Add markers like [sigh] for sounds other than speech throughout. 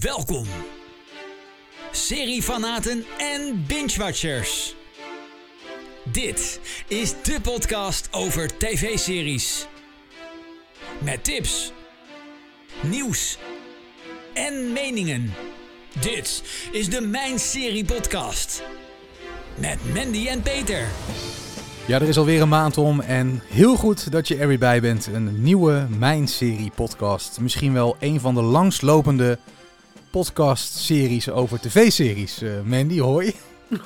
Welkom, seriefanaten en binge-watchers. Dit is de podcast over tv-series. Met tips, nieuws en meningen. Dit is de Mijn Serie Podcast. Met Mandy en Peter. Ja, er is alweer een maand om en heel goed dat je er weer bij bent. Een nieuwe Mijn Serie podcast. Misschien wel een van de langslopende podcast-series over tv-series. Eh, Mandy, hoi.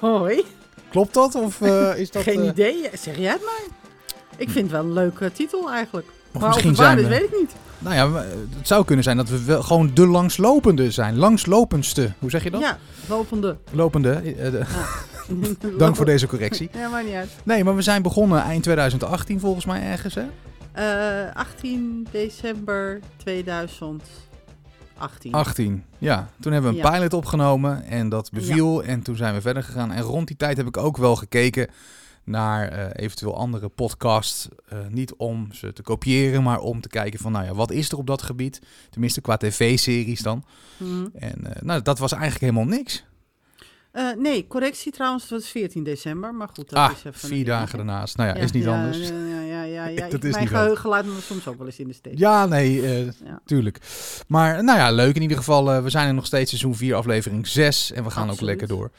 Hoi. Klopt dat? Of eh, [laughs] is dat... Geen eh, idee. Zeg jij het maar. Ik vind het wel een leuke titel eigenlijk. Of maar misschien zijn is, we- weet ik niet. Nou ja, maar, het zou kunnen zijn dat we wel gewoon de langslopende zijn. Langslopendste. Hoe zeg je dat? Ja, lopende. Lopende. de- [laughs] [laughs] Dank voor deze correctie. Ja, maakt niet uit. Nee, maar we zijn begonnen eind 2018 volgens mij ergens, hè? Eh, 18 december 2018. 18, ja. Toen hebben we een Ja. pilot opgenomen en dat beviel. En toen zijn we verder gegaan. En rond die tijd heb ik ook wel gekeken naar eh, eventueel andere podcasts. Eh, niet om ze te kopiëren, maar om te kijken van, nou ja, wat is er op dat gebied? Tenminste qua tv-series dan. Mhm. En eh, nou, dat was eigenlijk helemaal niks. Eh, nee, correctie trouwens, het was 14 december. Maar goed, dat ah, is even... vier dagen daarnaast. Nou ja, is niet ja, anders. Ja, ja, ja. ja. [laughs] Dat is Mijn niet geheugen laat me soms ook wel eens in de steek. Ja, nee, Ja. tuurlijk. Maar nou ja, leuk in ieder geval. eh, we zijn er nog steeds seizoen 4, aflevering 6. En we gaan ook lekker door.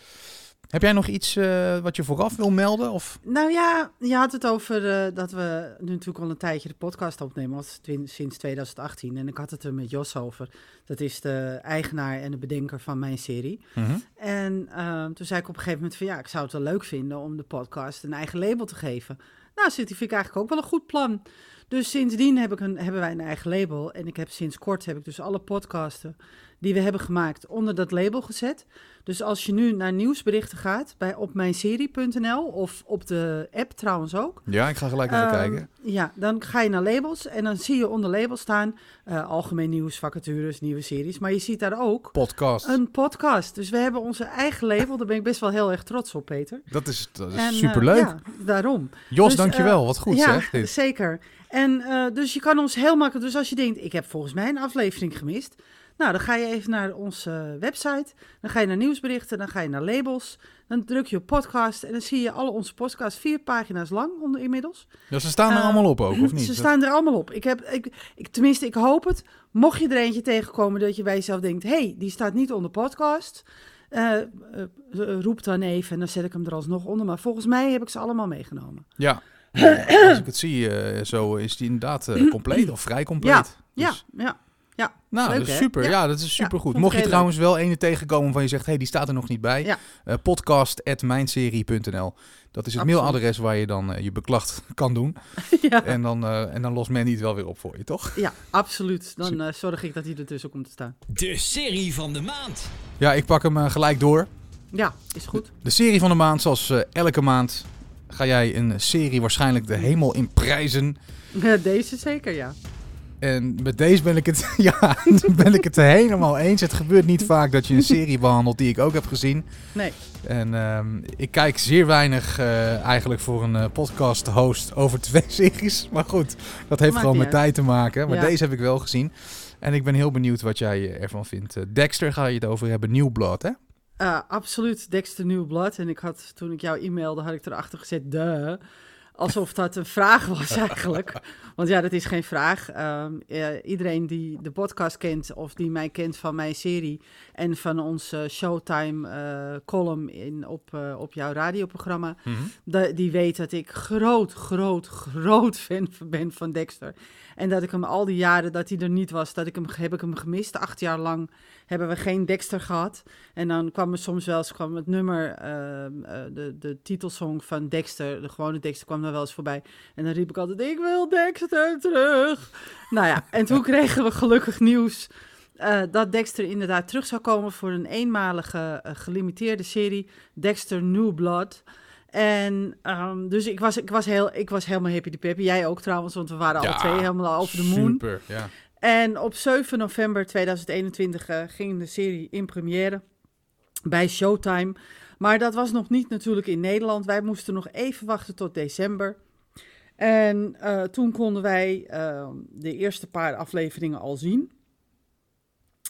Heb jij nog iets eh, wat je vooraf wil melden? Of? Nou ja, je had het over eh, dat we nu natuurlijk al een tijdje de podcast opnemen, sinds 2018. En ik had het er met Jos over. Dat is de eigenaar en de bedenker van mijn serie. Mhm. En eh, toen zei ik op een gegeven moment van ja, ik zou het wel leuk vinden om de podcast een eigen label te geven. Nou, zit vind ik eigenlijk ook wel een goed plan. Dus sindsdien heb ik een, hebben wij een eigen label. En ik heb sinds kort heb ik dus alle podcasten die we hebben gemaakt onder dat label gezet. Dus als je nu naar nieuwsberichten gaat bij op mijnserie.nl of op de app trouwens ook. Ja, ik ga gelijk even Ehm, kijken. Ja, dan ga je naar labels en dan zie je onder labels staan eh, algemeen nieuws, vacatures, nieuwe series. Maar je ziet daar ook Podcast. een podcast. Dus we hebben onze eigen label. Daar ben ik best wel heel erg trots op, Peter. Dat is, dat is En, eh, superleuk. ja, daarom. Jos, Dus, dankjewel. eh, Wat goed ja, zeg. Dit. zeker. En eh, dus je kan ons heel makkelijk... Dus als je denkt, ik heb volgens mij een aflevering gemist... Nou, dan ga je even naar onze website. Dan ga je naar nieuwsberichten. Dan ga je naar labels. Dan druk je op podcast. En dan zie je alle onze podcasts. Vier pagina's lang onder inmiddels. Ja, ze staan er Eh, allemaal op ook, of [laughs] niet? Ze staan er allemaal op. Ik heb, ik, ik, tenminste, ik hoop het. Mocht je er eentje tegenkomen dat je bij jezelf denkt... hey, die staat niet onder podcast... eh, roep dan even en dan zet ik hem er alsnog onder. Maar volgens mij heb ik ze allemaal meegenomen. Ja. Als ik het zie, eh, zo is die inderdaad eh, compleet of vrij compleet. Ja, Dus- ja. ja. Nou, Leuk, dat is hè? super. Ja, Ja. dat is super goed. Mocht je trouwens wel ene tegenkomen van je zegt, hey, die staat er nog niet bij. Ja. eh, podcast@mijnserie.nl. Dat is het Absoluut. mailadres waar je dan je beklacht kan doen. [laughs] ja. En dan, eh, en dan lost Mandy het wel weer op voor je, toch? Ja, absoluut. Dan zorg ik dat hij ertussen komt te staan. De serie van de maand. Ja, ik pak hem gelijk door. Ja, is goed. De serie van de maand, zoals eh, elke maand, ga jij een serie waarschijnlijk de hemel in prijzen. Deze zeker, ja. En met deze ben ik het, [laughs] ja, [laughs] ben ik het helemaal eens. Het gebeurt niet vaak dat je een serie behandelt die ik ook heb gezien. Nee. En ehm, ik kijk zeer weinig eh, eigenlijk voor een eh, podcast host over tv-series. [laughs] Maar goed, dat heeft Maakt gewoon met tijd te maken. Maar Ja. deze heb ik wel gezien. En ik ben heel benieuwd wat jij eh, ervan vindt. Dexter ga je het over hebben. New Blood, hè? Eh, absoluut, Dexter New Blood. En ik had, toen ik jou e-mailde, had ik erachter gezet, de. Alsof dat een vraag was [laughs] eigenlijk. Want ja, dat is geen vraag. Ehm, eh, iedereen die de podcast kent of die mij kent van mijn serie en van onze Showtime eh, column in, op, op jouw radioprogramma, de- die weet dat ik groot, groot, groot [laughs] fan ben van Dexter. En dat ik hem al die jaren dat hij er niet was, dat ik hem, heb ik hem gemist. Acht jaar lang hebben we geen Dexter gehad. En dan kwam er soms wel eens kwam het nummer, ehm, eh, de, de titelsong van Dexter, de gewone Dexter, kwam daar wel eens voorbij. En dan riep ik altijd, ik wil Dexter terug. nou ja, en toen kregen we gelukkig nieuws eh, dat Dexter inderdaad terug zou komen voor een eenmalige eh, gelimiteerde serie, Dexter New Blood. En ehm, dus ik was, ik, was heel, ik was helemaal happy de peppy. Jij ook trouwens, want we waren alle Ja, twee helemaal over de moon. Super, ja. En op 7 november 2021 eh, ging de serie in première bij Showtime. Maar dat was nog niet natuurlijk in Nederland. Wij moesten nog even wachten tot december. En eh, toen konden wij eh, de eerste paar afleveringen al zien.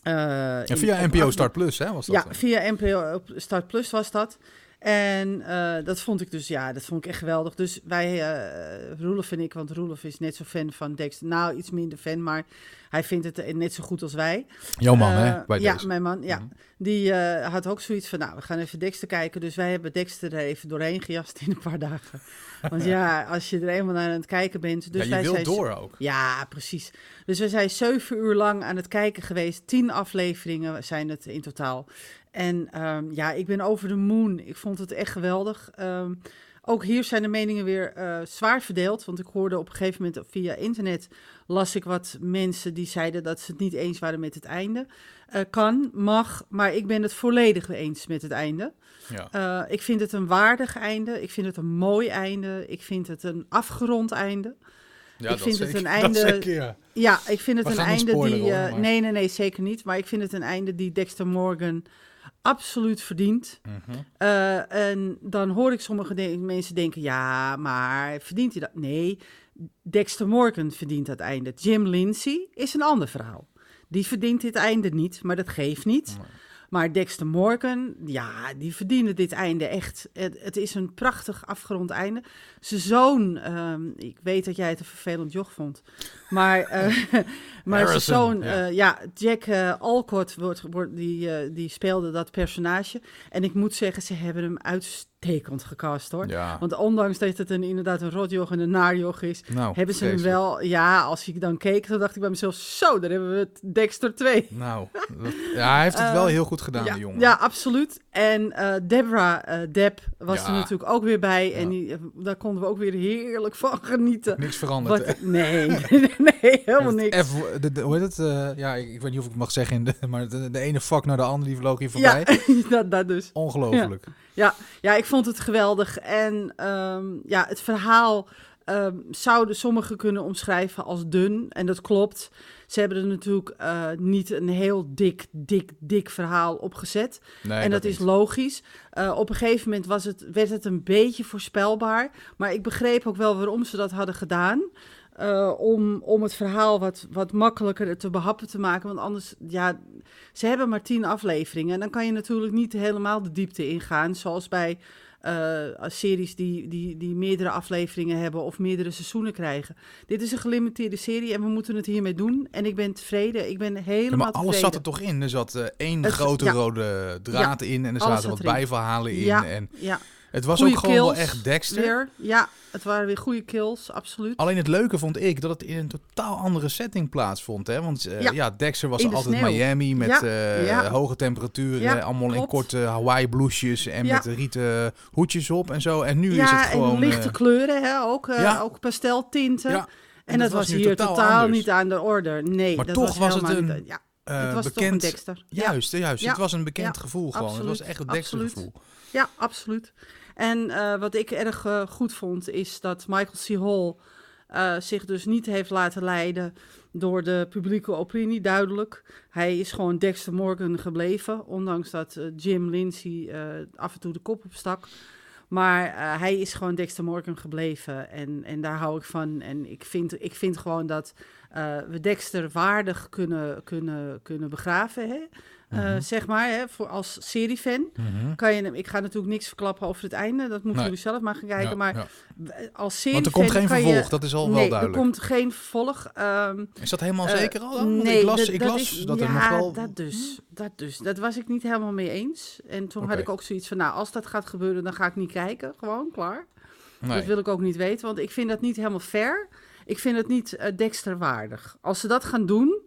Ja, in- via NPO Start Plus, hè? Was dat, Ja, via NPO Start Plus was dat. En eh, dat vond ik dus, ja, dat vond ik echt geweldig. Dus wij, eh Roelof en ik, want Roelof is net zo fan van Dexter. Nou, iets minder fan, maar hij vindt het eh, net zo goed als wij. Jouw man, hè? Bij ja, deze. mijn man, ja. Mhm. Die had ook zoiets van, nou, we gaan even Dexter kijken. Dus wij hebben Dexter er even doorheen gejast in een paar dagen. [laughs] Want ja, als je er eenmaal naar aan het kijken bent. Dus ja, je wij wilt zijn door ook. ja, precies. Dus we zijn zeven uur lang aan het kijken geweest. Tien afleveringen zijn het in totaal. En ehm, ja, ik ben over de moon. Ik vond het echt geweldig. Ehm, ook hier zijn de meningen weer eh, zwaar verdeeld. Want ik hoorde op een gegeven moment via internet... las ik wat mensen die zeiden dat ze het niet eens waren met het einde. Eh, kan, mag, maar ik ben het volledig eens met het einde. Ja. Eh, ik vind het een waardig einde. Ik vind het een mooi einde. Ik vind het een afgerond einde. Ja, ik vind het zeker. een [laughs] Dat einde- zeker, ja. Ja, ik vind het We een einde die. hoor, Nee, nee, nee, zeker niet. Maar ik vind het een einde die Dexter Morgan absoluut verdient. Mhm. Eh, en dan hoor ik sommige de- mensen denken: ja, maar verdient hij dat? Nee, Dexter Morgan verdient dat einde. Jim Lindsay is een ander verhaal. Die verdient dit einde niet, maar dat geeft niet. Maar Dexter Morgan, ja, die verdienen dit einde echt. Het, het is een prachtig afgerond einde. Zijn zoon, ehm, ik weet dat jij het een vervelend joch vond. Maar, eh, [laughs] maar zijn zoon, ja. ja, ja Jack eh, Alcott, wordt, wordt, die, eh, die speelde dat personage. En ik moet zeggen, ze hebben hem uitstekend gecast hoor. Ja. Want ondanks dat het een, inderdaad een rotjoch en een naarjoch is, Nou, hebben ze hem wel... Ja, als ik dan keek, dan dacht ik bij mezelf, zo, daar hebben we het Dexter 2. Nou, dat- ja, hij heeft het Eh, wel heel goed gedaan, ja, die jongen. Ja, absoluut. En eh Deborah eh Deb was Ja. er natuurlijk ook weer bij. Ja. En die, eh, daar konden we ook weer heerlijk van genieten. Niks veranderd. Wat, nee, [laughs] nee, helemaal niks. F, de, de- hoe heet het? ja, ik, ik weet niet of ik het mag zeggen, in de, [laughs] maar de, de ene vak naar de andere, die vloog hier Ja, voorbij. [laughs] dat, dat dus. Ongelooflijk. Ja, ik vond het geweldig. En ehm, ja, het verhaal ehm, zouden sommigen kunnen omschrijven als dun. En dat klopt. Ze hebben er natuurlijk eh, niet een heel dik, dik, dik verhaal opgezet. Nee, en dat, is niet. logisch. Eh, op een gegeven moment was het, werd het een beetje voorspelbaar. Maar ik begreep ook wel waarom ze dat hadden gedaan. Eh, om, om het verhaal wat, wat makkelijker te behappen te maken. Want anders, ja, ze hebben maar tien afleveringen. En dan kan je natuurlijk niet helemaal de diepte ingaan. Zoals bij eh, series die, die, die meerdere afleveringen hebben of meerdere seizoenen krijgen. Dit is een gelimiteerde serie en we moeten het hiermee doen. En ik ben tevreden. Ik ben helemaal Ja, maar alles tevreden. zat er toch in? Er zat eh, één Het- grote ja. rode draad in en er zaten wat erin. bijverhalen in. En ja. Het was Goeie ook gewoon wel echt Dexter. Weer. Ja, het waren weer goede kills, absoluut. Alleen het leuke vond ik dat het in een totaal andere setting plaatsvond. Hè? Want eh, Ja. ja. Dexter was de altijd sneeuw. Miami met Ja, eh, ja. hoge temperaturen. Allemaal in korte Hawaii blousejes en met rieten hoedjes op en zo. En nu is het gewoon... en lichte eh, kleuren, hè, ook, ook pasteltinten. ja, en dat, was hier totaal, niet aan de orde. Nee, Maar dat toch was, was het een, niet- het was toch een Dexter. Ja. Juist, juist. Ja. Het was een bekend Ja, gevoel gewoon. het was echt een Dexter gevoel. Ja, absoluut. En eh, wat ik erg eh, goed vond, is dat Michael C. Hall eh, zich dus niet heeft laten leiden door de publieke opinie, duidelijk. Hij is gewoon Dexter Morgan gebleven, ondanks dat Jim Lindsay af en toe de kop opstak. Maar hij is gewoon Dexter Morgan gebleven en, en daar hou ik van. En ik vind, ik vind gewoon dat we Dexter waardig kunnen, kunnen, kunnen begraven, hè? Eh, Mhm. zeg maar, hè, voor als seriefan Mhm. kan je hem. Ik ga natuurlijk niks verklappen over het einde. Dat moeten Nee. jullie zelf maar gaan kijken. Ja, maar ja. als serie Want er komt geen je- vervolg, dat is al nee, wel duidelijk. er komt geen vervolg. Ehm, Is dat helemaal eh, zeker al dan? Nee, ik las, dat, ik dat las is- dat ja, er nog wel... dat dus, dat dus. Dat was ik niet helemaal mee eens. En toen had ik ook zoiets van, nou, als dat gaat gebeuren, dan ga ik niet kijken. Gewoon, klaar. Nee. Dat wil ik ook niet weten, want ik vind dat niet helemaal fair. Ik vind het niet eh, Dexter waardig. Als ze dat gaan doen,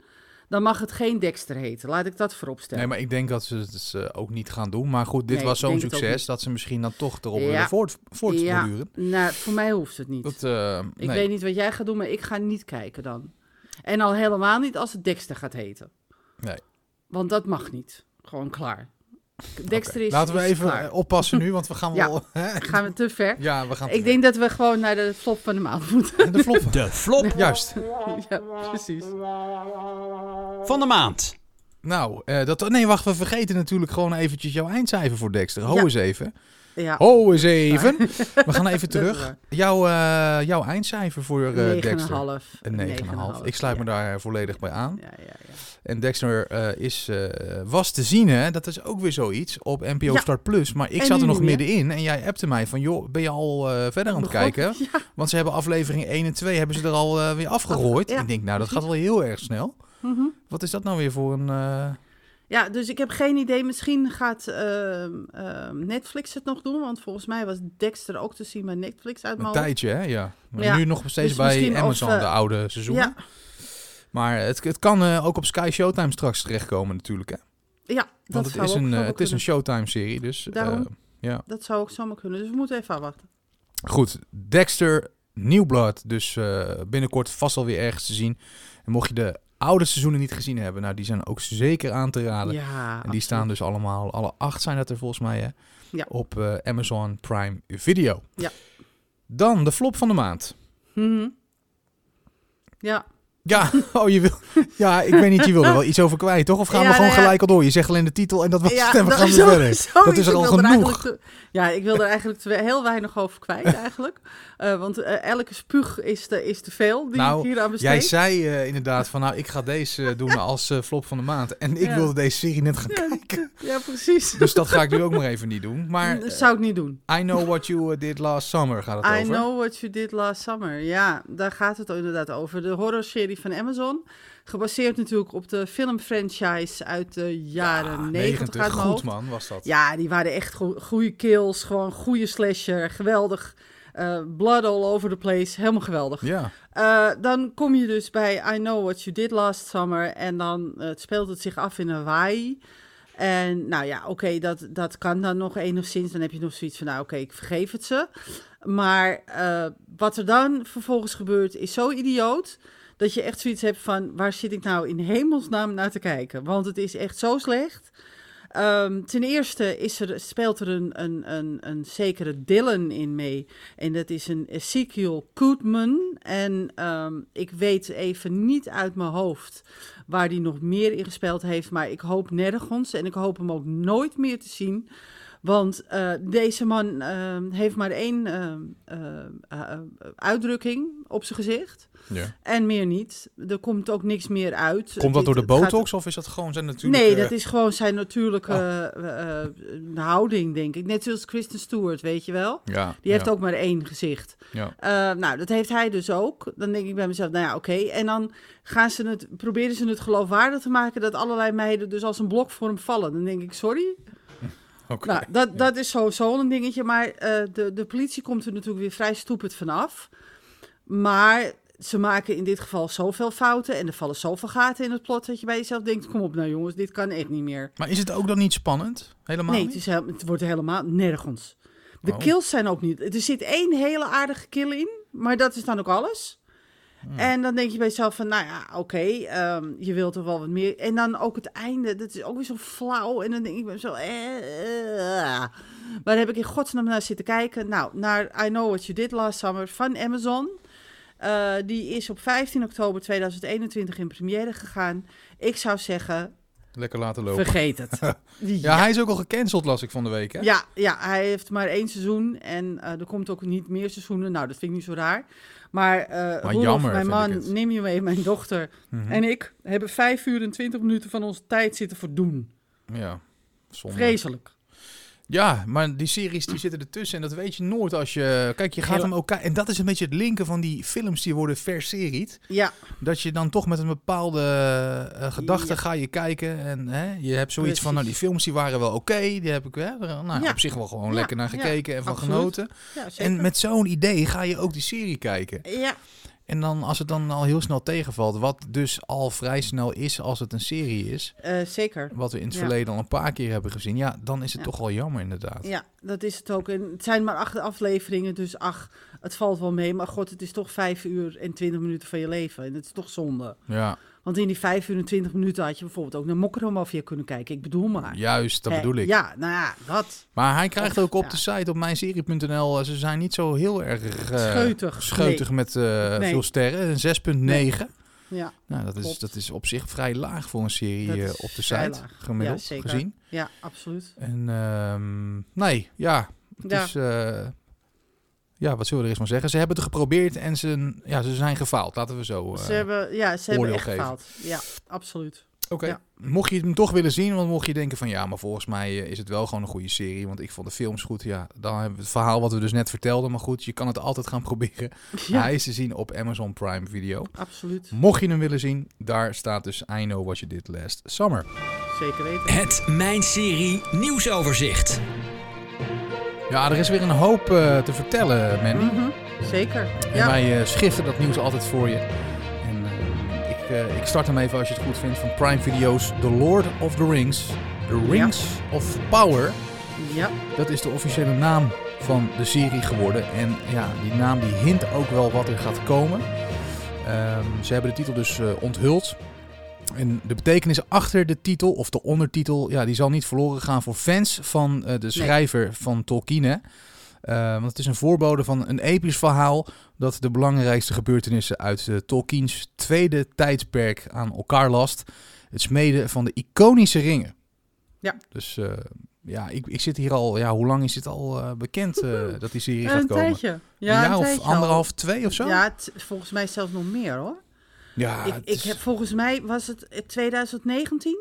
dan mag het geen Dexter heten. Laat ik dat vooropstellen. Nee, maar ik denk dat ze het dus, eh, ook niet gaan doen. Maar goed, dit Nee, was zo'n succes dat ze misschien dan toch erop Ja. willen voort, voortborduren. Nou, voor mij hoeft het niet. Dat, eh, Ik nee. weet niet wat jij gaat doen, maar ik ga niet kijken dan. En al helemaal niet als het Dexter gaat heten. Nee. Want dat mag niet. Gewoon klaar. Dexter is. Laten we is even klaar. eh, oppassen nu, want we gaan [laughs] Ja. wel... hè? Gaan we te ver? Ja, we gaan... Ik denk dat we gewoon naar de flop van de maand moeten. De floppen. De flop [laughs] Juist. ja, precies. van de maand. Nou, eh, dat, nee, wacht, we vergeten natuurlijk gewoon eventjes jouw eindcijfer voor Dexter. Ho Ja. eens even. Ja, Ho eens even. We gaan even [laughs] terug. Jouw, eh, jouw eindcijfer voor eh een Dexter. half. Een 9,5. Ik sluit me daar volledig bij aan. Ja, ja, ja. En Dexter eh, is, eh, was te zien, hè? Dat is ook weer zoiets op NPO. Start Plus. Maar ik En zat er nog middenin en jij appte mij van... joh, ben je al eh, verder aan het kijken? [laughs] Want ze hebben aflevering 1 en 2 hebben ze er al eh, weer afgerooid. Ik denk, nou, dat gaat wel heel erg snel. Mhm. Wat is dat nou weer voor een... eh, Ja, dus ik heb geen idee. Misschien gaat ehm, ehm, Netflix het nog doen. Want volgens mij was Dexter ook te zien bij Netflix uit een tijdje, hè? Ja. Maar Ja. nu nog steeds Dus bij of, Amazon, eh, de oude seizoenen. Ja, Maar het, het kan eh, ook op Sky Showtime straks terechtkomen natuurlijk, hè? ja dat Want het zou is, ook een, eh, het is een. Showtime-serie, dus... eh, Daarom. ja. Dat zou ook zomaar kunnen. Dus we moeten even afwachten. Goed, Dexter, New Blood, dus eh, binnenkort vast alweer ergens te zien. En mocht je de oude seizoenen niet gezien hebben, nou, die zijn ook zeker aan te raden. Ja, en die staan dus allemaal, alle acht zijn dat er volgens mij, hè? Ja. Op eh, Amazon Prime Video. Ja. Dan de flop van de maand. Mhm. Ja, Ja, [laughs] oh, je wil. Ja, ik weet niet, je wilde wel iets over kwijt, toch? Of gaan Ja, we gewoon nou ja. gelijk al door? Je zegt alleen de titel en dat was we dat- gaan zo- verder. Dat is er al er genoeg. te- ja, ik wil er eigenlijk te- heel weinig over kwijt [laughs] eigenlijk. Eh, want eh, elke spuug is te, is te veel die Nou, ik hier aan besteed. Jij zei eh, inderdaad van, nou, ik ga deze doen als flop van de maand. En ik wilde deze serie net gaan [laughs] kijken. Ja, precies. Dus dat ga ik nu ook maar even niet doen. Maar dat zou ik niet doen. I Know What You Did Last Summer gaat het I over. Know What You Did Last Summer. Ja, daar gaat het inderdaad over. De van Amazon. Gebaseerd natuurlijk op de filmfranchise uit de jaren Ja, 90 uit mijn Goed hoofd. man, was dat. Ja, die waren echt go- goede kills. Gewoon goede slasher. Geweldig. Eh, blood all over the place. Helemaal geweldig. Ja. Eh, dan kom je dus bij I Know What You Did Last Summer. En dan eh, speelt het zich af in Hawaii. En nou ja, oké, dat, dat kan dan nog enigszins. Dan heb je nog zoiets van, nou oké, ik vergeef het ze. Maar wat er dan vervolgens gebeurt is zo idioot... dat je echt zoiets hebt van, waar zit ik nou in hemelsnaam naar te kijken? Want het is echt zo slecht. Ehm, ten eerste is er, speelt er een, een, een, een zekere Dylan in mee. En dat is een Ezekiel Kootman. En ehm, ik weet even niet uit mijn hoofd waar die nog meer in gespeeld heeft. Maar ik hoop nergens. En ik hoop hem ook nooit meer te zien. Want eh, deze man ehm, heeft maar één ehm, eh, eh, uitdrukking op zijn gezicht. ja. En meer niet. Er komt ook niks meer uit. Komt dat door de gaat- botox of is dat gewoon zijn natuurlijk... Nee, dat is gewoon zijn natuurlijke eh, houding, denk ik. Net zoals Kristen Stewart, weet je wel. Ja, Die heeft ja, ook maar één gezicht. Ja. Nou, dat heeft hij dus ook. Dan denk ik bij mezelf, nou ja, oké. En dan gaan ze het, proberen ze het geloofwaardig te maken dat allerlei meiden dus als een blok voor hem vallen. Dan denk ik, sorry. Nou, dat, dat is sowieso een dingetje. Maar eh, de, de politie komt er natuurlijk weer vrij stoepend vanaf. Maar ze maken in dit geval zoveel fouten en er vallen zoveel gaten in het plot dat je bij jezelf denkt, kom op nou jongens, dit kan echt niet meer. Maar is het ook dan niet spannend? Helemaal Nee, het, niet? is, heel- het wordt helemaal nergens. De Oh. kills zijn ook niet. Er zit één hele aardige kill in, maar dat is dan ook alles. Hmm. En dan denk je bij jezelf van, nou ja, oké, ehm, je wilt er wel wat meer. En dan ook het einde, dat is ook weer zo flauw. En dan denk ik bij mezelf, eh. Maar daar heb ik in godsnaam naar zitten kijken. Nou, naar I Know What You Did Last Summer van Amazon. Eh, die is op 15 oktober 2021 in première gegaan. Ik zou zeggen, Lekker laten lopen. vergeet het. [laughs] Ja, hij is ook al gecanceld, las ik van de week, hè? Ja, ja, hij heeft maar één seizoen en eh, er komt ook niet meer seizoenen. Nou, dat vind ik niet zo raar. Maar, jammer, mijn man, neem je mee, mijn dochter Mhm. en ik hebben vijf uur en twintig minuten van onze tijd zitten voor doen. Ja. Zonde. Vreselijk. Ja, maar die series die zitten ertussen en dat weet je nooit als je... Kijk, je gaat hem ook... En dat is een beetje het linken van die films die worden verseried. Ja, Dat je dan toch met een bepaalde eh, gedachte Ja. ga je kijken. En hè, je hebt zoiets van, nou die films die waren wel oké. die heb ik hè, er, nou, Ja. op zich wel gewoon Ja, lekker naar gekeken en van absoluut. genoten. En met zo'n idee ga je ook die serie kijken. Ja, En dan als het dan al heel snel tegenvalt, wat dus al vrij snel is als het een serie is, eh, zeker. wat we in het Ja. verleden al een paar keer hebben gezien, ja, dan is het Ja. toch wel jammer inderdaad. Ja, dat is het ook. En het zijn maar acht afleveringen, dus ach, het valt wel mee. Maar god, het is toch vijf uur en twintig minuten van je leven. En het is toch zonde. Ja, Want in die vijf uur en twintig minuten had je bijvoorbeeld ook naar Mokkeromafia kunnen kijken. Ik bedoel maar. juist, dat Hè, bedoel ik. Ja, nou ja, dat. Maar hij krijgt ook op ja. de site op mijnserie.nl, eh, ze zijn niet zo heel erg eh, Scheutig. scheutig met Nee. veel sterren, een 6.9. Ja, Nou, dat is, dat is op zich vrij laag voor een serie op de site, laag. gemiddeld Ja, gezien. ja absoluut. En ehm, nee, ja, het Ja. is... eh, ja, wat zullen we er eens maar zeggen? Ze hebben het geprobeerd en ze, ja, ze zijn gefaald. Laten we zo... eh, ze hebben, ja, ze hebben echt geven. gefaald. Ja, absoluut. Oké. Ja. Mocht je hem toch willen zien, want mocht je denken van ja, maar volgens mij eh, is het wel gewoon een goede serie, want ik vond de films goed. Ja, dan hebben we het verhaal wat we dus net vertelden, maar goed, je kan het altijd gaan [laughs] proberen. Ja, Hij is te zien op Amazon Prime Video. absoluut. Mocht je hem willen zien, daar staat dus I Know What You Did Last Summer. Zeker weten. Het Mijn Serie nieuwsoverzicht. Ja, er is weer een hoop eh, te vertellen, Mandy. Mhm, Zeker. En Ja. wij eh, schiften dat nieuws altijd voor je. En eh, ik, ik start hem even als je het goed vindt van Prime Video's The Lord of the Rings. The Rings of Power. ja, Dat is de officiële naam van de serie geworden. En ja, die naam die hint ook wel wat er gaat komen. Ehm, ze hebben de titel dus onthuld. En de betekenis achter de titel, of de ondertitel, ja, die zal niet verloren gaan voor fans van eh, de schrijver van Tolkien. hè. Eh, want het is een voorbode van een episch verhaal dat de belangrijkste gebeurtenissen uit eh, Tolkiens tweede tijdperk aan elkaar last. Het smeden van de iconische ringen. Ja. Dus ja, ik, ik zit hier al, ja, hoe lang is dit al bekend dat die serie Ja, gaat een komen? tijdje. Ja, een jaar een of al. anderhalf, twee of zo? Ja, volgens mij zelfs nog meer hoor. Ja, ik, ik is- heb volgens mij was het eh, 2019.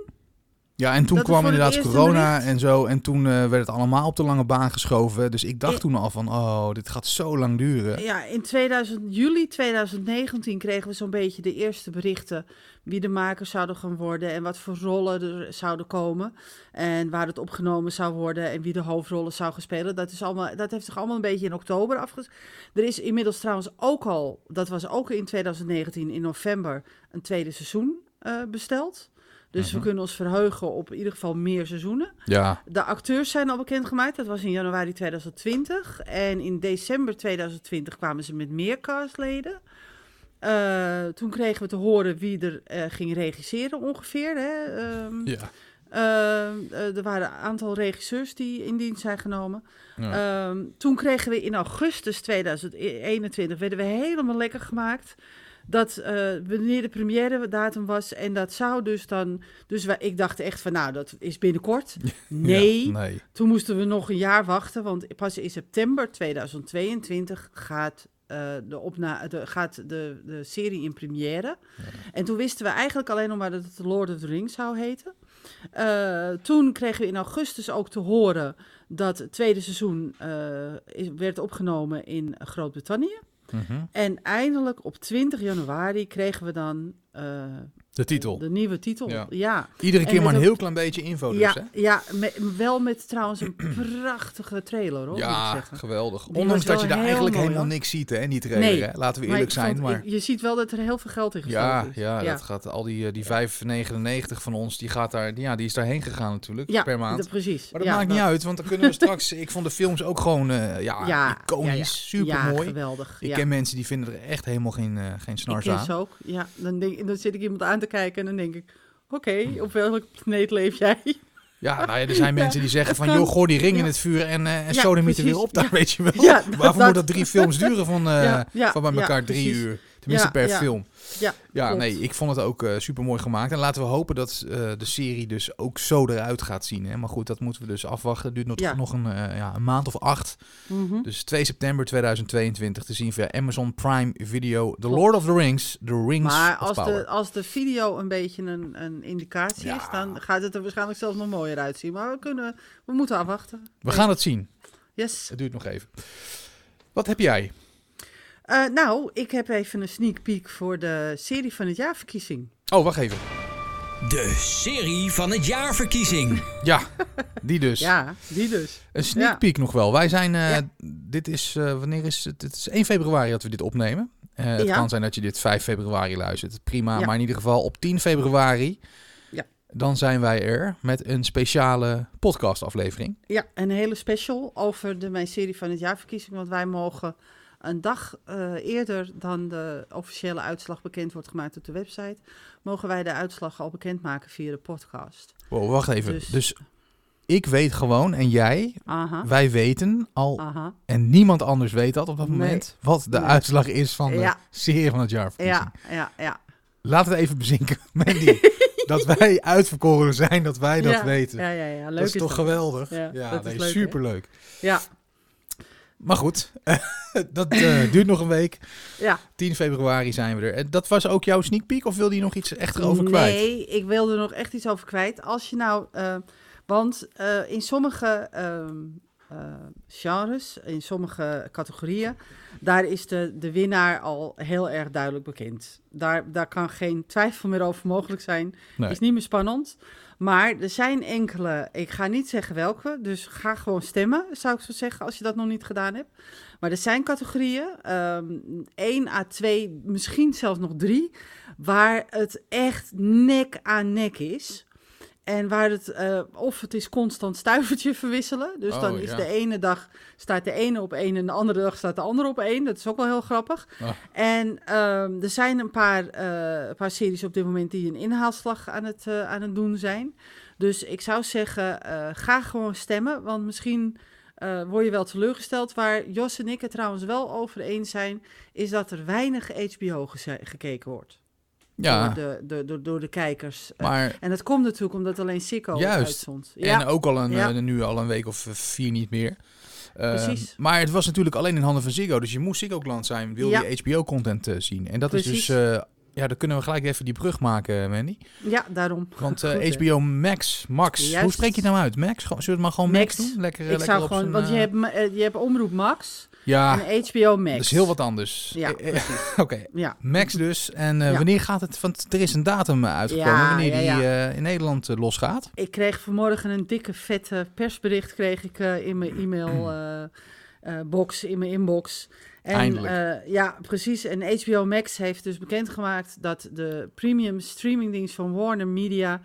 Ja en toen dat kwam inderdaad corona en zo. En toen eh, werd het allemaal op de lange baan geschoven. Dus ik dacht toen al van, oh, dit gaat zo lang duren. Ja, in 2000, juli 2019 kregen we zo'n beetje de eerste berichten wie de makers zouden gaan worden en wat voor rollen er zouden komen en waar het opgenomen zou worden en wie de hoofdrollen zou gaan spelen. Dat, is allemaal, dat heeft zich allemaal een beetje in oktober afges... Er is inmiddels trouwens ook al, dat was ook in 2019 in november, een tweede seizoen eh, besteld. Dus Mhm. we kunnen ons verheugen op in ieder geval meer seizoenen. Ja, De acteurs zijn al bekendgemaakt. Dat was in januari 2020. En in december 2020 kwamen ze met meer castleden. Eh, toen kregen we te horen wie er eh, ging regisseren ongeveer. Hè? Ehm, ja. eh, er waren een aantal regisseurs die in dienst zijn genomen. ja. Ehm, toen kregen we in augustus 2021 werden we helemaal lekker gemaakt. Dat eh, wanneer de première datum was. En dat zou dus dan. Dus wij, ik dacht echt van nou, dat is binnenkort. [laughs] Nee. Ja, nee. Toen moesten we nog een jaar wachten. Want pas in september 2022 gaat. eh, de, opna de, gaat de, de serie in première. En toen wisten we eigenlijk alleen nog maar dat het Lord of the Rings zou heten. Eh, toen kregen we in augustus ook te horen dat het tweede seizoen is, werd opgenomen in Groot-Brittannië. Mhm. En eindelijk op 20 januari kregen we dan eh, De titel. de nieuwe titel. Ja. Ja, Iedere keer maar een ook- heel klein beetje info dus, ja, hè? ja me- wel met trouwens een [clears throat] prachtige trailer hoor, ik Ja, zeggen. geweldig. Die Ondanks dat je daar eigenlijk mooi, helemaal hoor. niks ziet, hè? in die trailer, Nee, hè? Laten we eerlijk ik zijn. vond- Maar... ik- je ziet wel dat er heel veel geld in gestoken Ja, is. ja, dat gaat al die, eh, die 5,99 van ons, die, gaat daar, ja, die is daarheen gegaan natuurlijk, Ja, per maand. dat- precies. Maar dat Ja, maakt niet uit, want dan kunnen we straks... ik vond de films ook gewoon eh, ja, [laughs] Ja, iconisch, ja, ja. super Ja, mooi. geweldig. ik ja. ken mensen die vinden er echt helemaal geen, eh geen Ik snars aan. ze ook. Ja, dan, denk, dan zit ik iemand aan te kijken en dan denk ik... Oké, op welke planeet leef jij? Ja, nou ja, er zijn mensen die zeggen van... joh, gooi die ring in het vuur en, eh en Ja, er weer op daar, weet je wel. Dat- Waarvoor dat- moet dat drie films duren van, eh, van bij elkaar drie uur? Tenminste per film. Ja, Ja, klopt. nee, ik vond het ook eh, super mooi gemaakt. En laten we hopen dat eh, de serie dus ook zo eruit gaat zien. Hè? Maar goed, dat moeten we dus afwachten. Het duurt nog, Ja. nog een, eh, ja, een maand of acht. Mhm. Dus 2 september 2022 te zien via Amazon Prime Video. The Lord of the Rings. The Rings Maar als Power. de, als de video een beetje een, een indicatie Ja. is, dan gaat het er waarschijnlijk zelfs nog mooier uitzien. Maar we, kunnen, we moeten afwachten. We gaan het zien. Yes. Het duurt nog even. Wat heb jij? Eh, nou, ik heb even een sneak peek voor de serie van het jaarverkiezing. Oh, wacht even. De serie van het jaarverkiezing. [laughs] Ja, die dus. Ja, die dus. Een sneak Ja. peek nog wel. Wij zijn, eh, Ja. dit is, eh, wanneer is het? Het is 1 februari dat we dit opnemen. Eh, het Ja. kan zijn dat je dit 5 februari luistert. Prima, Ja. maar in ieder geval op 10 februari. Ja. Dan zijn wij er met een speciale podcastaflevering. Ja, een hele special over de mijn serie van het jaarverkiezing. Want wij mogen een dag eh, eerder dan de officiële uitslag bekend wordt gemaakt op de website, mogen wij de uitslag al bekendmaken via de podcast. Wow, wacht even. Dus- Dus, ik weet gewoon en jij, Aha. wij weten al Aha. en niemand anders weet dat op dat Nee. moment wat de Nee. uitslag is van de Ja. serie van het jaarverkiezing. Ja, ja, ja. Laat het even bezinken, [laughs] Mandy. dat wij uitverkoren zijn, dat wij dat ja. weten. Ja, ja, ja. Leuk dat is, toch dat. geweldig? Ja, Ja, dat is leuk, hè? superleuk. Ja, Maar goed, [laughs] dat eh, [clears throat] duurt nog een week. ja. 10 februari zijn we er. En dat was ook jouw sneak peek of wilde je nog iets echt erover kwijt? Nee, ik wilde er nog echt iets over kwijt. Als je nou, eh, want eh, in sommige ehm, eh, genres, in sommige categorieën, daar is de, de winnaar al heel erg duidelijk bekend. Daar, daar kan geen twijfel meer over mogelijk zijn. Nee. Is niet meer spannend. Maar er zijn enkele, ik ga niet zeggen welke, dus ga gewoon stemmen, zou ik zo zeggen, als je dat nog niet gedaan hebt. Maar er zijn categorieën, ehm 1 à 2, misschien zelfs nog drie, waar het echt nek aan nek is. En waar het, eh, of het is constant stuivertje verwisselen. Dus Oh, dan is ja. de ene dag staat de ene op één en de andere dag staat de andere op één. Dat is ook wel heel grappig. Ah. En ehm, er zijn een paar, eh, een paar series op dit moment die een inhaalslag aan het, eh, aan het doen zijn. Dus ik zou zeggen, ga gewoon stemmen. Want misschien word je wel teleurgesteld. Waar Jos en ik het trouwens wel over eens zijn, is dat er weinig HBO gekeken wordt. Ja, Door, de, de, door, door de kijkers. Eh, maar... en dat komt natuurlijk omdat alleen Juist. uitzond. En ook al een, Ja. eh, nu al een week of eh, vier niet meer. Precies. Maar het was natuurlijk alleen in handen van Ziggo. Dus je moest Ziggo-klant zijn, wil Ja. je HBO-content zien. En dat is dus... ja, dan kunnen we gelijk even die brug maken, Mandy. ja, daarom. Want [laughs] Goed? HBO Max, Max, Juist. hoe spreek je het nou uit? Max? Zullen we het maar gewoon Max, Max. doen? Lekker, Ik lekker zou op gewoon, want je hebt, je hebt Omroep Max Ja, en HBO Max. dat is heel wat anders. Ja, Eh, eh, [laughs] Oké, Ja, Max dus. En eh, Ja. wanneer gaat het? Want er is een datum uitgekomen Ja, wanneer die in Nederland losgaat. ik kreeg vanmorgen een dikke vette persbericht kreeg ik in mijn e-mail eh, eh, box, in mijn inbox. En, Eindelijk. ja, precies. En HBO Max heeft dus bekendgemaakt dat de premium streamingdienst van Warner Media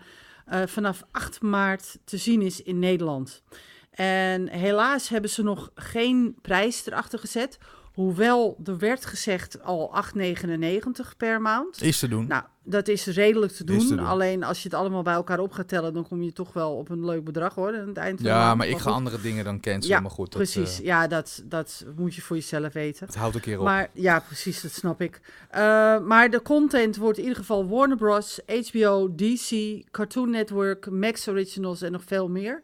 vanaf 8 maart te zien is in Nederland. En helaas hebben ze nog geen prijs erachter gezet. Hoewel er werd gezegd al 8,99 per maand. Is te doen. Nou, dat is redelijk te doen. te doen. Alleen als je het allemaal bij elkaar op gaat tellen, dan kom je toch wel op een leuk bedrag hoor. Aan het eind van de ja, maar ik ga goed. andere dingen dan cancelen. Ja, maar goed, dat, Precies, eh, ja, dat, dat moet je voor jezelf weten. het houdt een keer op. Maar ja, precies, dat snap ik. Eh, maar de content wordt in ieder geval Warner Bros., HBO, DC, Cartoon Network, Max Originals en nog veel meer.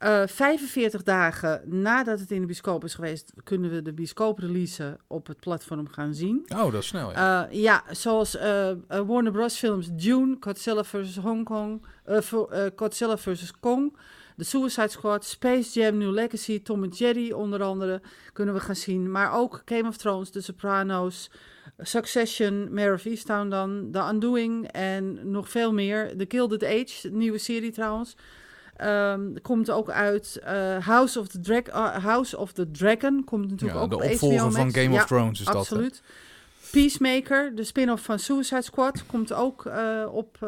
Eh 45 dagen nadat het in de bioscoop is geweest, kunnen we de bioscoop-release op het platform gaan zien. oh, dat is snel, ja. Eh, ja, zoals eh, eh, Warner Bros. films Dune, Godzilla vs. Hong Kong, eh, eh, Godzilla vs. Kong, The Suicide Squad, Space Jam, New Legacy, Tom and Jerry onder andere kunnen we gaan zien. Maar ook Game of Thrones, The Sopranos, Succession, Mare of Easttown dan, The Undoing en nog veel meer. The Gilded Age, nieuwe serie trouwens. Ehm, komt ook uit eh, House, of the Drag eh, House of the Dragon. Komt natuurlijk ja ook de op HBO opvolger van Max. Game Ja, of Thrones is dat. Absoluut. Peacemaker, de spin-off van Suicide Squad, komt ook eh, op,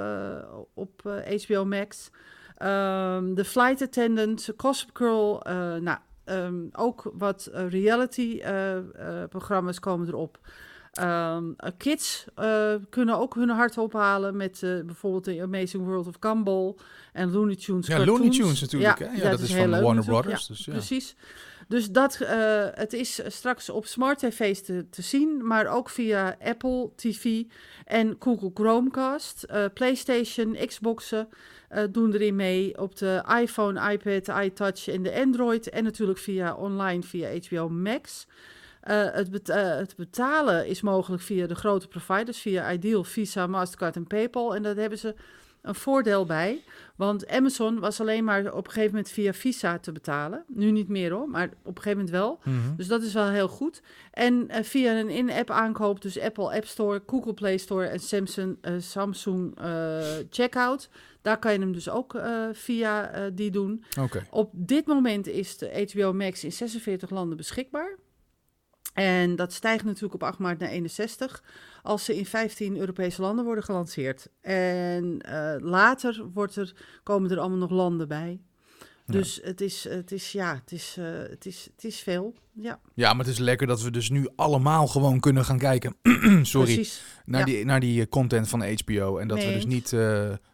op HBO Max. Ehm The Flight Attendant, Gossip Girl, nou, ehm, ook wat reality-programma's komen erop. Ehm, eh, kids eh, kunnen ook hun hart ophalen met eh, bijvoorbeeld The Amazing World of Gumball en Looney Tunes Ja, cartoons. Looney Tunes natuurlijk. hè? Ja, dat, is, van leuk Warner. Brothers. dus, ja. Precies. Dus dat, het is straks op smart tv's te, te zien, maar ook via Apple TV en Google Chromecast. PlayStation, Xboxen doen erin mee op de iPhone, iPad, iTouch en de Android. En natuurlijk via online via HBO Max. Eh, het, bet- eh, het betalen is mogelijk via de grote providers, via Ideal, Visa, Mastercard en PayPal. En daar hebben ze een voordeel bij. Want Amazon was alleen maar op een gegeven moment via Visa te betalen. Nu niet meer hoor, maar op een gegeven moment wel. Mhm. Dus dat is wel heel goed. En eh, via een in-app aankoop, dus Apple App Store, Google Play Store en Samsung, Samsung Checkout. Daar kan je hem dus ook via die doen. Oké. Op dit moment is de HBO Max in 46 landen beschikbaar. En dat stijgt natuurlijk op 8 maart naar 61 als ze in 15 Europese landen worden gelanceerd. En eh, later wordt er, komen er allemaal nog landen bij. Ja. Dus het is, het is, ja, het is, eh, het is, het is veel. Ja, Ja, maar het is lekker dat we dus nu allemaal gewoon kunnen gaan kijken. [clears throat] Sorry. precies. Naar, Ja. die, naar die eh, content van HBO. En dat we dus niet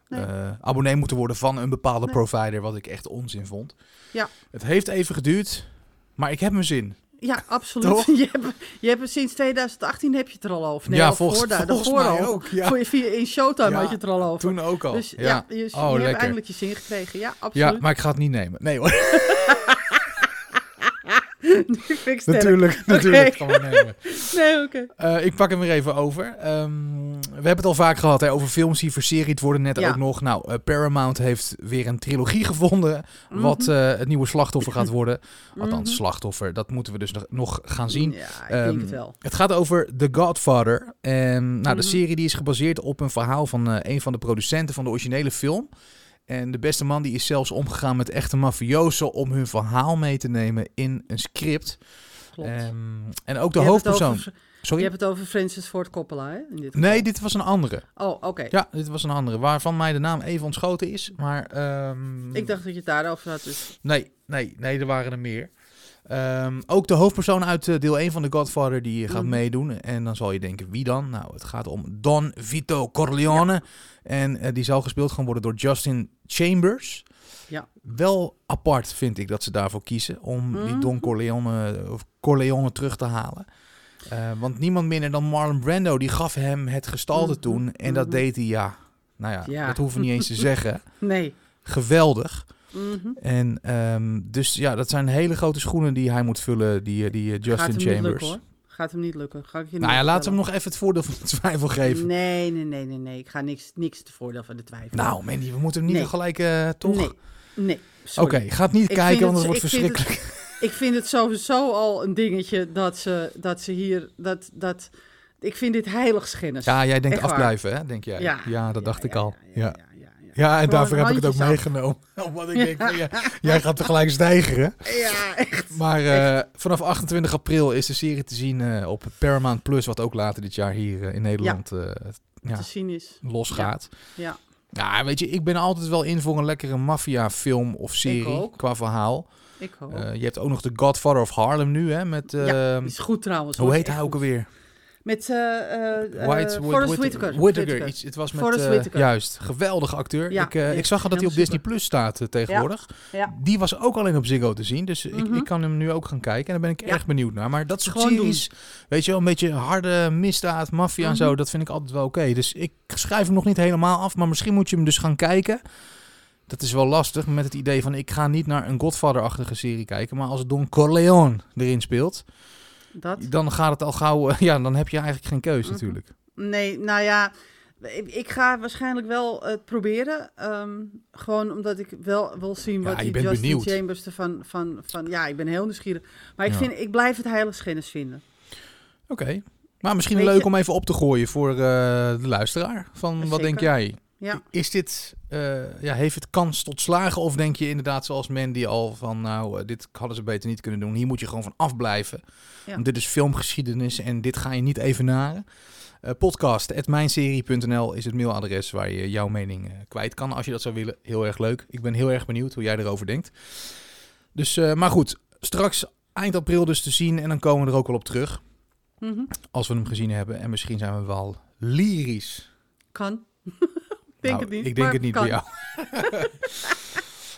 Nee. abonnee moeten worden van een bepaalde Nee. provider. Wat ik echt onzin vond. Ja. Het heeft even geduurd. Maar ik heb mijn zin. Ja, absoluut. Toch? [laughs] Je hebt, je hebt sinds 2018 heb je het er al over. Nee, ja, al volgens, voor, volgens daarvoor mij al. ook. Ja. Voor via, in Showtime Ja, had je het er al over. Toen ook al. Dus ja, ja. je, je Oh, hebt eindelijk je zin gekregen. Ja, ja, absoluut. maar ik ga het niet nemen. Nee hoor, [laughs] natuurlijk, natuurlijk gaan we nemen. [laughs] Nee, oké. Eh, ik pak hem weer even over. Ehm, we hebben het al vaak gehad hè, over films die versierd worden. Net Ja. ook nog. Nou, eh, Paramount heeft weer een trilogie gevonden. Wat Mhm. eh, het nieuwe slachtoffer gaat worden. [laughs] Althans, Mhm. slachtoffer. Dat moeten we dus nog- nog gaan zien. Ja, ik Ehm, denk het wel. Het gaat over The Godfather. En nou, de Mhm. serie die is gebaseerd op een verhaal van eh, een van de producenten van de originele film. En de beste man die is zelfs omgegaan met echte mafiozen om hun verhaal mee te nemen in een script. Klopt. Ehm, en ook de hoofdpersoon. over- Sorry? Je hebt het over Francis Ford Coppola, hè? In dit. Nee, dit was een andere. Oh, oké. Ja, dit was een andere. Waarvan mij de naam even ontschoten is. Maar. ehm, Ik dacht dat je het daarover had. Dus. Nee, nee, nee, er waren er meer. Ehm, ook de hoofdpersoon uit eh, deel 1 van The Godfather die gaat Mhm. meedoen. En dan zal je denken, wie dan? Nou, het gaat om Don Vito Corleone. En eh, die zal gespeeld gaan worden door Justin Chambers. Ja. Wel apart vind ik dat ze daarvoor kiezen om die Mhm. Don Corleone, of Corleone terug te halen. Eh, want niemand minder dan Marlon Brando, die gaf hem het gestalte Mhm. toen. En dat Mhm. deed hij, ja, nou ja, Ja. dat hoeven we niet eens te [laughs] zeggen. Nee. Geweldig. Mhm. En ehm, dus ja, dat zijn hele grote schoenen die hij moet vullen, die, eh, die eh, Gaat Justin hem niet Chambers. lukken, hoor. Gaat hem niet lukken. Ga ik je nou ja, niet laten we hem nog even het voordeel van de [laughs] twijfel geven. Nee, nee, nee, nee, nee. Ik ga niks, niks te voordeel van de twijfel. Nou, Mandy, we moeten hem niet Nee. gelijk eh, toch? Nee, nee. Oké, Sorry. ga het niet Ik kijken, want het het- wordt het- verschrikkelijk. Ik vind het sowieso al een dingetje dat ze, dat ze hier... Dat, dat, ik vind dit heiligschennis. Ja, jij denkt Echt waar. afblijven, hè? Denk jij? Ja. Ja, dat dacht Ja, ik ja, al. Ja, Ja, ja, ja, ja. ja en Gewoon daarvoor heb ik het ook af. meegenomen. [laughs] Omdat ik denk, van, ja, jij gaat tegelijk stijgeren. Ja, echt. Maar eh, vanaf 28 april is de serie te zien eh, op Paramount Plus, wat ook later dit jaar hier eh, in Nederland eh, ja, Te zien is. losgaat. Ja. Ja, weet je, ik ben altijd wel in voor een lekkere maffia-film of serie qua verhaal. Ik hoop. Eh, je hebt ook nog The Godfather of Harlem nu, hè? Met, ja, ehm, is goed trouwens. hoe heet hij ook alweer? Met eh eh White, Whit- Forrest Whit- Whitaker. Whitaker. Iets, het was met, juist, geweldige acteur. Ja, ik, ik zag dat hij op Disney Plus staat tegenwoordig. Ja. Die was ook alleen op Ziggo te zien, dus ik, Mhm. ik kan hem nu ook gaan kijken. En daar ben ik erg benieuwd naar. Maar dat soort Gewoon series, weet je wel, een beetje harde misdaad, maffia en Mhm. zo, dat vind ik altijd wel oké. Dus ik schrijf hem nog niet helemaal af, maar misschien moet je hem dus gaan kijken. Dat is wel lastig, met het idee van ik ga niet naar een Godfather-achtige serie kijken, maar als Don Corleone erin speelt, Dat? dan gaat het al gauw, eh, [laughs] ja, dan heb je eigenlijk geen keus Mhm. natuurlijk. Nee, nou ja, ik, ga waarschijnlijk wel het proberen. ehm, gewoon omdat ik wel wil zien Ja, wat je die Justin benieuwd. Chambers ervan... Van, van, ja, ik ben heel nieuwsgierig. Maar ik, Ja. vind, ik blijf het heiligschennis vinden. Oké. Maar misschien Weet leuk je- om even op te gooien voor eh, de luisteraar. Van wat Zeker. denk jij? Ja. Is dit, eh, ja, heeft het kans tot slagen? Of denk je inderdaad zoals Mandy al van, nou, eh, dit hadden ze beter niet kunnen doen. Hier moet je gewoon van afblijven. Ja. Want dit is filmgeschiedenis en dit ga je niet evenaren. Eh podcast, mijnserie.nl is het mailadres waar je jouw mening eh, kwijt kan. Als je dat zou willen, heel erg leuk. Ik ben heel erg benieuwd hoe jij erover denkt. Dus, eh, maar goed, straks eind april dus te zien en dan komen we er ook wel op terug. Mhm. Als we hem gezien hebben. En misschien zijn we wel lyrisch. Kan. [laughs] ik denk Nou, het niet. Ik denk het niet kan. bij jou.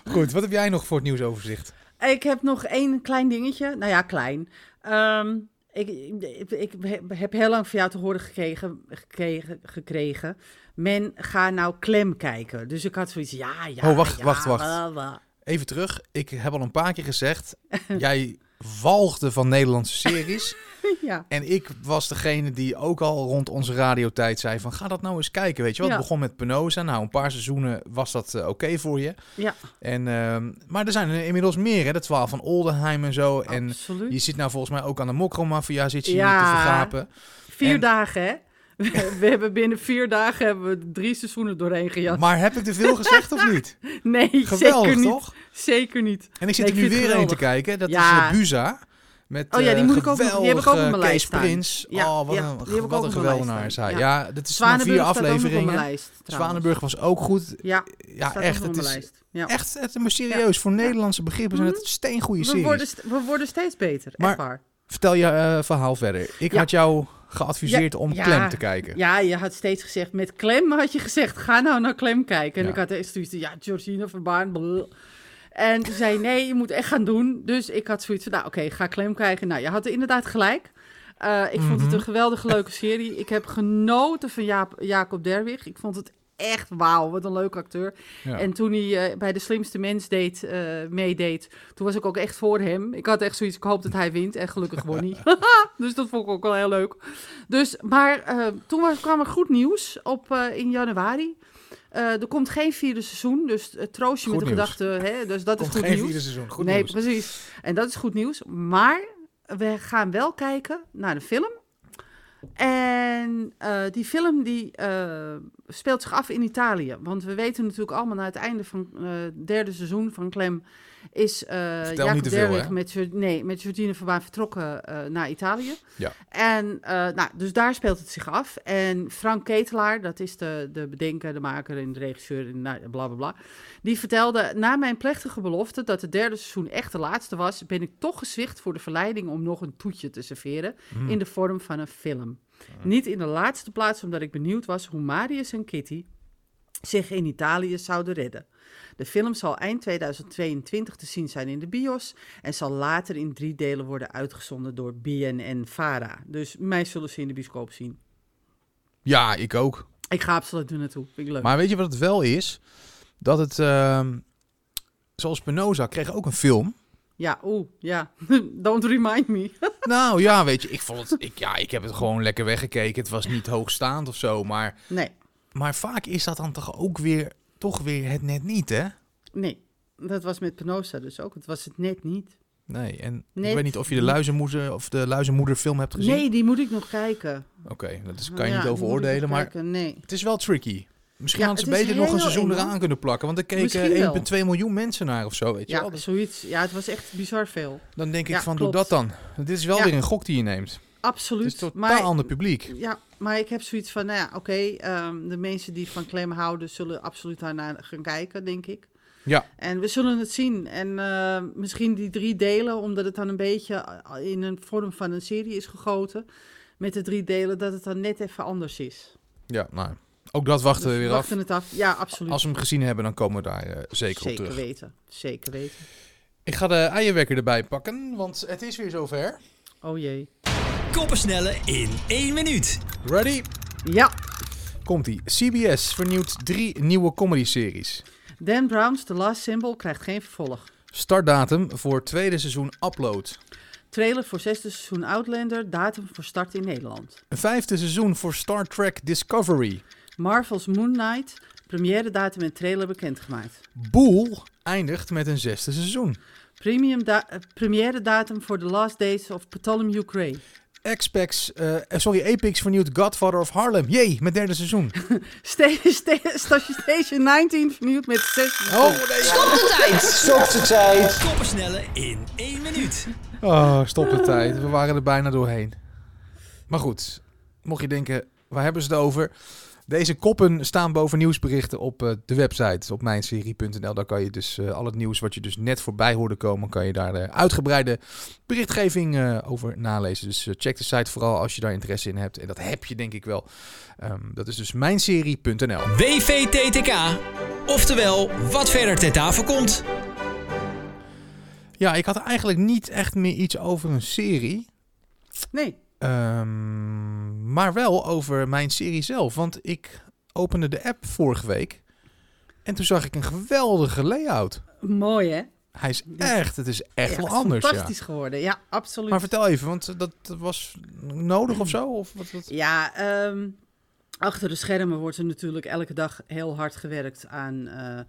[laughs] Goed, wat heb jij nog voor het nieuwsoverzicht? Ik heb nog één klein dingetje. Nou ja, klein. Ehm, ik, ik, ik heb heel lang van jou te horen gekregen, gekregen, gekregen. Men gaat nou klem kijken. Dus ik had zoiets, ja, ja. Oh, wacht, ja, wacht, wacht. wa, wa. Even terug. Ik heb al een paar keer gezegd. [laughs] jij walgde van Nederlandse series. [laughs] ja. En ik was degene die ook al rond onze radiotijd zei van... ga dat nou eens kijken, weet je wel. Ja. Het begon met Penosa. Nou, een paar seizoenen was dat eh, oké voor je. Ja, En, ehm, maar er zijn er inmiddels meer, hè. De 12 van Oldenheim en zo. En absoluut. je zit nou volgens mij ook aan de Mokromafia zit je Ja. te vergapen. Vier en- dagen, hè? [laughs] We, hebben binnen vier dagen hebben we drie seizoenen doorheen gejat. Maar heb ik te veel gezegd of niet? [laughs] nee, Geweldig, zeker niet. toch? Zeker niet. En ik zit Nee, er nu weer het een te kijken. Dat Ja. is uh, Buza. Met Oh ja, die moet ik ook nog- die heb ik ook op mijn lijst staan. Prins. Ja, oh, wat ja, een, die wat een geweldenaar is hij. staan. Ja, dat is nog vier afleveringen. lijst. Zwanenburg was ook goed. Ja, Ja, echt. Het is. Ja. echt het, maar serieus. Voor Nederlandse begrippen zijn het steengoede We series. worden, st- we worden steeds beter, Maar- echt waar. Vertel je eh, verhaal verder. Ik Ja. had jou geadviseerd Ja, om ja. Klem te kijken. Ja, je had steeds gezegd, met Klem had je gezegd, ga nou naar Klem kijken. En Ja. ik had eerst zoiets, ja, Georgina Verbaan. En toen zei nee, je moet echt gaan doen. Dus ik had zoiets van, nou oké, ga Clem kijken. Nou, je had inderdaad gelijk. Uh, ik vond het Mhm. een geweldige leuke serie. Ik heb genoten van Jaap, Jacob Derwig. Ik vond het echt wauw, wat een leuke acteur. Ja. En toen hij eh, bij de slimste mens deed, eh, meedeed, toen was ik ook echt voor hem. Ik had echt zoiets, ik hoop dat hij wint. En gelukkig won hij. [laughs] [laughs] dus dat vond ik ook wel heel leuk. Dus, maar eh, toen was, kwam er goed nieuws op, eh, in januari. Eh, er komt geen vierde seizoen, dus uh, troost je Goed met de nieuws. gedachte, hè, dus dat Komt is goed geen nieuws. vierde seizoen. Goed nee, nieuws. precies. En dat is goed nieuws. Maar we gaan wel kijken naar de film. En eh, die film die speelt zich af in Italië. Want we weten natuurlijk allemaal na het einde van het derde seizoen van Clem... is Vertel Jacob veel, Derwig met, nee, met Jordine Verbaan vertrokken eh, naar Italië. Ja. En eh, nou, dus daar speelt het zich af. En Frank Ketelaar, dat is de, de bedenker, de maker en de regisseur en nou, bla bla bla. Die vertelde, na mijn plechtige belofte dat het derde seizoen echt de laatste was, ben ik toch gezwicht voor de verleiding om nog een toetje te serveren Hmm. in de vorm van een film. Niet in de laatste plaats omdat ik benieuwd was hoe Marius en Kitty zich in Italië zouden redden. De film zal eind 2022 te zien zijn in de bios en zal later in drie delen worden uitgezonden door BNN-Vara. Dus mij zullen ze in de bioscoop zien. Ja, ik ook. Ik ga absoluut er naartoe. Vind ik leuk. Maar weet je wat het wel is? Dat het, ehm, zoals Spinoza kreeg ook een film. Ja, oeh, ja. [laughs] Don't remind me. [laughs] nou ja, weet je, ik vond het, ik, ja, ik heb het gewoon lekker weggekeken. Het was niet hoogstaand of zo, maar, Nee, maar vaak is dat dan toch ook weer, toch weer het net niet, hè? nee. Dat was met Penosa dus ook. Het was het net niet. Nee, en Net ik weet niet of je de luizenmoeder of de luizenmoeder film hebt gezien. Nee, die moet ik nog kijken. Oké, dat is, kan je Ja, niet over oordelen, maar kijken. Nee. het is wel tricky. Misschien Ja, hadden ze het beter nog een seizoen eraan kunnen plakken, want er keken Misschien wel. 1,2 miljoen mensen naar of zo, weet je wel. Ja, Dus zoiets. Ja, het was echt bizar veel. dan denk ik Ja, van, klopt. doe dat dan. Dit is wel Ja. weer een gok die je neemt. Het Absoluut. is totaal maar, ander publiek. Ja, maar ik heb zoiets van, nou ja, oké, ehm, de mensen die van Clem houden zullen absoluut daarnaar gaan kijken, denk ik. Ja, En we zullen het zien. En eh, misschien die drie delen, omdat het dan een beetje eh, in een vorm van een serie is gegoten. Met de drie delen, dat het dan net even anders is. ja, nou, ook dat wachten Dus we weer af. wachten het af. Ja, absoluut. Als we hem gezien hebben, dan komen we daar eh, zeker, op Zeker terug. weten. Zeker weten. Ik ga de eierwekker erbij pakken, want het is weer zover. Oh jee. Koppensnellen in één minuut. Ready? Ja, Komt-ie. CBS vernieuwt drie nieuwe comedy-series. Dan Brown's The Last Symbol krijgt geen vervolg. Startdatum voor tweede seizoen Upload. Trailer voor zesde seizoen Outlander, datum voor start in Nederland. Een vijfde seizoen voor Star Trek Discovery. Marvel's Moon Knight, première datum en trailer bekendgemaakt. Boel eindigt met een zesde seizoen. Premium da- eh, première datum voor The Last Days of Ptolemy Gray. Xpex, eh, eh, sorry, Apex vernieuwt Godfather of Harlem. Jee, met derde seizoen. Sta- sta- Station 19 vernieuwd met zes Oh, nee. Stop de tijd! Stop de tijd. Koppensnellen in één minuut. Oh, stop de tijd. We waren er bijna doorheen. Maar goed, mocht je denken, waar hebben ze het over? Deze koppen staan boven nieuwsberichten op eh, de website, op mijnserie.nl. Daar kan je dus eh, al het nieuws wat je dus net voorbij hoorde komen, kan je daar eh, uitgebreide berichtgeving eh, over nalezen. Dus check de site vooral als je daar interesse in hebt. En dat heb je denk ik wel. Ehm, dat is dus mijnserie.nl. WVTTK. Oftewel, wat verder ter tafel komt. Ja, ik had eigenlijk niet echt meer iets over een serie. Nee, Ehm, maar wel over mijn serie zelf. Want ik opende de app vorige week. En toen zag ik een geweldige layout. mooi hè? Hij is echt, het is echt Ja, wel anders. Ja. Fantastisch geworden, ja, absoluut. Maar vertel even, want dat was nodig of zo? Of wat, wat? Ja, ehm, achter de schermen wordt er natuurlijk elke dag heel hard gewerkt aan eh,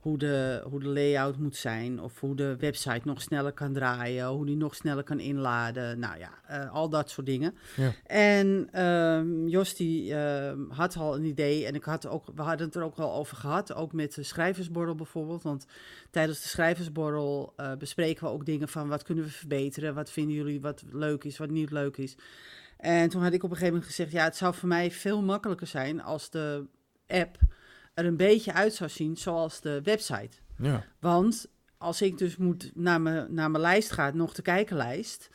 hoe, de, hoe de layout moet zijn. Of hoe de website nog sneller kan draaien. Hoe die nog sneller kan inladen. Nou ja, eh, al dat soort dingen. Ja. En ehm Jos die ehm, had al een idee. En ik had ook, we hadden het er ook al over gehad. Ook met de schrijversborrel bijvoorbeeld. Want tijdens de schrijversborrel eh, bespreken we ook dingen van wat kunnen we verbeteren. Wat vinden jullie wat leuk is, wat niet leuk is. En toen had ik op een gegeven moment gezegd: ja, het zou voor mij veel makkelijker zijn als de app er een beetje uit zou zien zoals de website. Ja. Want als ik dus moet naar mijn, naar mijn lijst ga, nog de kijkerlijst,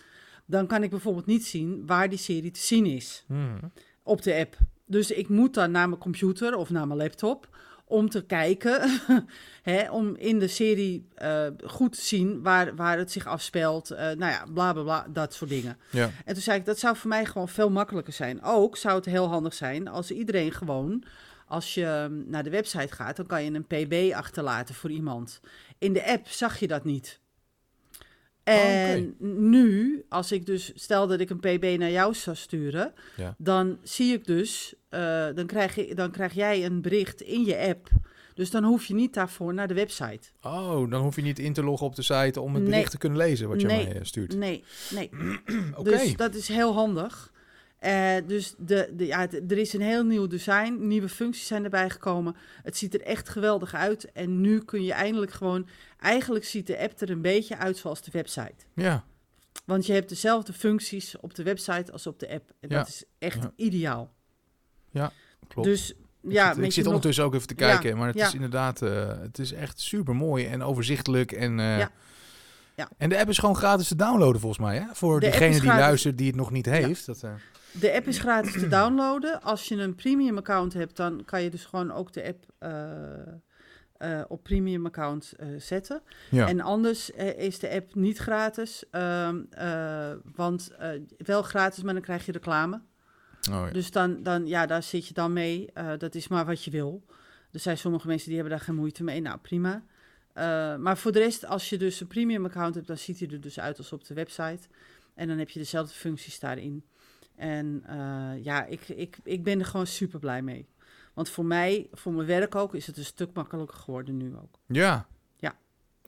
dan kan ik bijvoorbeeld niet zien waar die serie te zien is Hmm. op de app. Dus ik moet dan naar mijn computer of naar mijn laptop om te kijken, [laughs] hè, om in de serie eh, goed te zien waar, waar het zich afspeelt. eh, nou ja, bla bla bla, dat soort dingen. Ja. En toen zei ik, dat zou voor mij gewoon veel makkelijker zijn. Ook zou het heel handig zijn als iedereen gewoon, als je mm, naar de website gaat, dan kan je een PB achterlaten voor iemand. In de app zag je dat niet. En nu, als ik dus, stel dat ik een PB naar jou zou sturen, Ja. dan zie ik dus, eh, dan, krijg je, dan krijg jij een bericht in je app. Dus dan hoef je niet daarvoor naar de website. Oh, dan hoef je niet in te loggen op de site om het Nee. bericht te kunnen lezen wat je Nee. mij eh, stuurt. Nee, nee. [clears throat] Oké. Dus dat is heel handig. Eh, dus de, de, ja, er is een heel nieuw design, nieuwe functies zijn erbij gekomen. Het ziet er echt geweldig uit. En nu kun je eindelijk gewoon... Eigenlijk ziet de app er een beetje uit zoals de website. Ja, Want je hebt dezelfde functies op de website als op de app. En Ja. dat is echt Ja. ideaal. klopt. Dus Ik ja, zit, ik zit nog- ondertussen ook even te Ja, kijken, maar het ja. is inderdaad, eh, het is echt super mooi en overzichtelijk. En, eh, Ja. Ja. en de app is gewoon gratis te downloaden volgens mij, hè? Voor De degene die gratis. luistert die het nog niet heeft. Dat, De app is gratis te downloaden. Als je een premium account hebt, dan kan je dus gewoon ook de app eh, eh, op premium account eh, zetten. ja. En anders is de app niet gratis. ehm, eh, want wel gratis, maar dan krijg je reclame. Oh, ja. Dus dan, dan, ja, daar zit je dan mee. Dat is maar wat je wil. Er zijn sommige mensen die hebben daar geen moeite mee. Nou, prima. Maar voor de rest, als je dus een premium account hebt, dan ziet hij er dus uit als op de website. En dan heb je dezelfde functies daarin. En eh, ja, ik, ik, ik ben er gewoon super blij mee. Want voor mij, voor mijn werk ook, is het een stuk makkelijker geworden nu ook. ja. Ja.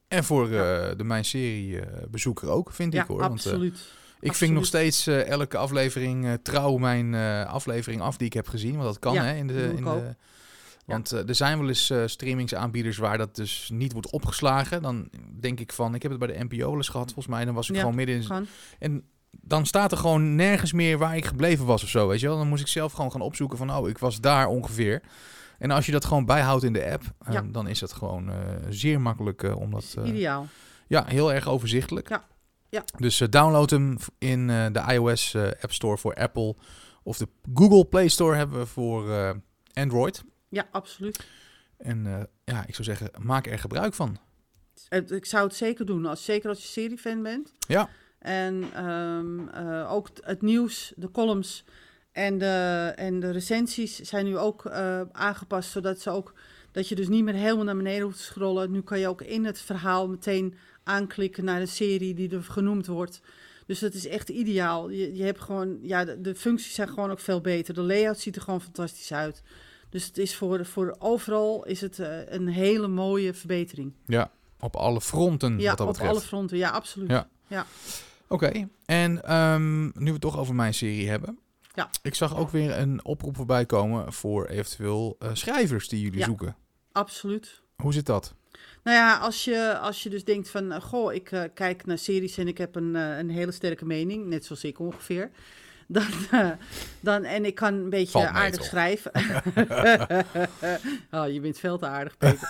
En voor eh, de Mijn Serie eh, bezoeker ook, vind ja, ik hoor. Want, absoluut. ik ving nog absoluut. steeds elke aflevering trouw mijn aflevering af die ik heb gezien. Want dat kan Ja, hè, in de... In de want er zijn wel eens streamingsaanbieders waar dat dus niet wordt opgeslagen. Dan denk ik van, ik heb het bij de NPO eens gehad volgens mij. Dan was ik Ja, gewoon midden in... Gewoon, En dan staat er gewoon nergens meer waar ik gebleven was of zo, weet je wel. Dan moest ik zelf gewoon gaan opzoeken van, oh, ik was daar ongeveer. En als je dat gewoon bijhoudt in de app, eh, dan is het gewoon eh, zeer makkelijk eh, om dat... ideaal. ja, heel erg overzichtelijk. Ja. Ja. Dus download hem in de iOS App Store voor Apple. Of de Google Play Store hebben we voor Android. Ja, absoluut. En ja, ik zou zeggen, maak er gebruik van. Ik zou het zeker doen, als, zeker als je seriefan bent. Ja. En ehm, eh, ook het nieuws, de columns en de, en de recensies zijn nu ook eh, aangepast, zodat ze ook dat je dus niet meer helemaal naar beneden hoeft te scrollen. Nu kan je ook in het verhaal meteen aanklikken naar de serie die er genoemd wordt. Dus dat is echt ideaal. Je, je hebt gewoon, ja, de, de functies zijn gewoon ook veel beter. De layout ziet er gewoon fantastisch uit. Dus het is voor, voor overal is het eh, een hele mooie verbetering. Ja, op alle fronten Ja, wat dat op betreft. alle fronten. Ja, absoluut. Ja. Oké, en ehm, nu we het toch over mijn serie hebben. Ja. Ik zag ook weer een oproep voorbij komen voor eventueel eh, schrijvers die jullie Ja. zoeken. Absoluut. Hoe zit dat? Nou ja, als je, als je dus denkt van, eh, goh, ik eh, kijk naar series en ik heb een, een hele sterke mening, net zoals ik ongeveer. [laughs] Dan, dan, en ik kan een beetje aardig schrijven. [laughs] oh, je bent veel te aardig, Peter.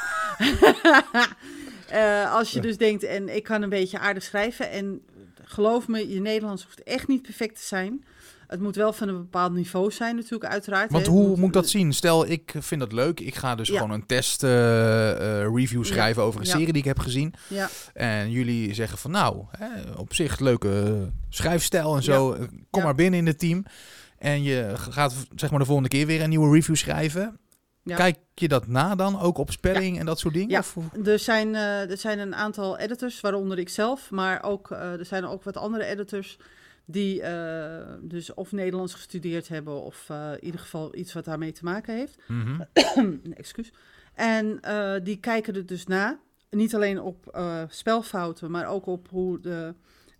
[laughs] Als je dus denkt, en ik kan een beetje aardig schrijven. En geloof me, je Nederlands hoeft echt niet perfect te zijn. Het moet wel van een bepaald niveau zijn natuurlijk, uiteraard. Want hè. hoe moet ik dat zien? Stel, ik vind dat leuk. Ik ga dus Ja. gewoon een test eh, eh, review schrijven over een Ja. serie die ik heb gezien. Ja, En jullie zeggen van nou, hè, op zich leuke eh, schrijfstijl en zo. Eh, Kom maar binnen in het team. En je gaat zeg maar de volgende keer weer een nieuwe review schrijven. Ja. Kijk je dat na dan, ook op spelling en dat soort dingen? Ja. Of, Er zijn, eh, er zijn een aantal editors, waaronder ik zelf, maar ook, eh, er zijn ook wat andere editors die eh, dus of Nederlands gestudeerd hebben of in ieder geval iets wat daarmee te maken heeft. Mhm. [clears throat] Excuus. En die kijken er dus na, niet alleen op spelfouten, maar ook op hoe de,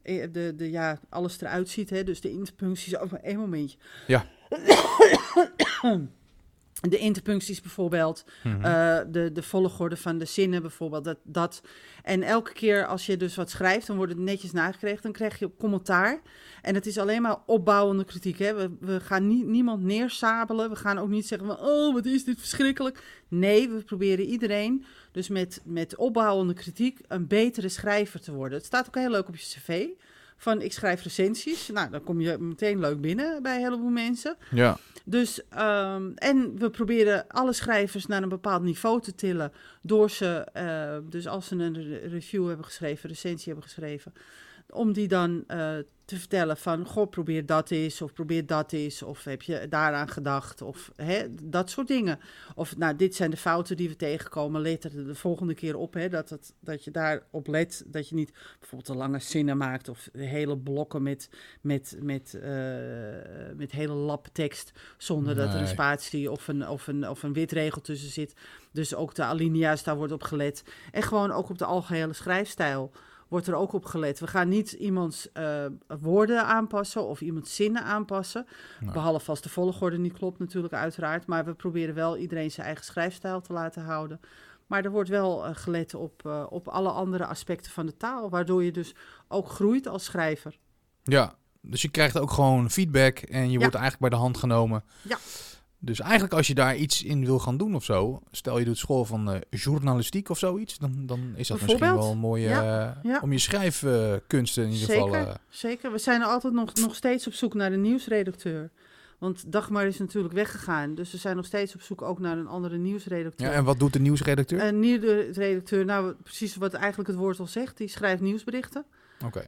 de, de, ja, alles eruit ziet. Hè? Dus de interpuncties, [laughs] oh, maar één momentje. Ja. [clears throat] De interpuncties bijvoorbeeld. Mhm. Eh, de, de volgorde van de zinnen bijvoorbeeld. Dat, dat. En elke keer als je dus wat schrijft, dan wordt het netjes nagekregen. Dan krijg je commentaar. En het is alleen maar opbouwende kritiek. Hè? We, we gaan niet, niemand neersabelen. We gaan ook niet zeggen van, oh, wat is dit verschrikkelijk. Nee, we proberen iedereen dus met, met opbouwende kritiek een betere schrijver te worden. Het staat ook heel leuk op je cv. Van ik schrijf recensies. Nou, dan kom je meteen leuk binnen bij een heleboel mensen. Ja. Dus, ehm, en we proberen alle schrijvers naar een bepaald niveau te tillen. Door ze, eh, dus als ze een re- review hebben geschreven, recensie hebben geschreven, om die dan eh, te vertellen van, goh, probeer dat eens, of probeer dat eens, of heb je daaraan gedacht, of hè, dat soort dingen. Of, nou, dit zijn de fouten die we tegenkomen, let er de volgende keer op, hè, dat, het, dat je daarop let, dat je niet bijvoorbeeld te lange zinnen maakt, of hele blokken met, met, met, eh, met hele lappen tekst, zonder dat er een spatie of een, of, een, of een wit regel tussen zit. Dus ook de alinea's, daar wordt op gelet. En gewoon ook op de algehele schrijfstijl wordt er ook op gelet. We gaan niet iemands eh, woorden aanpassen of iemands zinnen aanpassen. Behalve als de volgorde niet klopt natuurlijk uiteraard. Maar we proberen wel iedereen zijn eigen schrijfstijl te laten houden. Maar er wordt wel eh, gelet op, eh, op alle andere aspecten van de taal. Waardoor je dus ook groeit als schrijver. Ja, dus je krijgt ook gewoon feedback en je Ja. wordt eigenlijk bij de hand genomen. Ja. Dus eigenlijk als je daar iets in wil gaan doen of zo, stel je doet school van eh, journalistiek of zoiets, dan, dan is dat misschien wel een mooie Ja, eh, ja. om je schrijfkunsten in ieder geval. Zeker, eh, zeker. We zijn er altijd nog, nog steeds op zoek naar een nieuwsredacteur. Want Dagmar is natuurlijk weggegaan. Dus we zijn nog steeds op zoek ook naar een andere nieuwsredacteur. ja, en wat doet de nieuwsredacteur? Een nieuwsredacteur, nou precies wat eigenlijk het woord al zegt, die schrijft nieuwsberichten.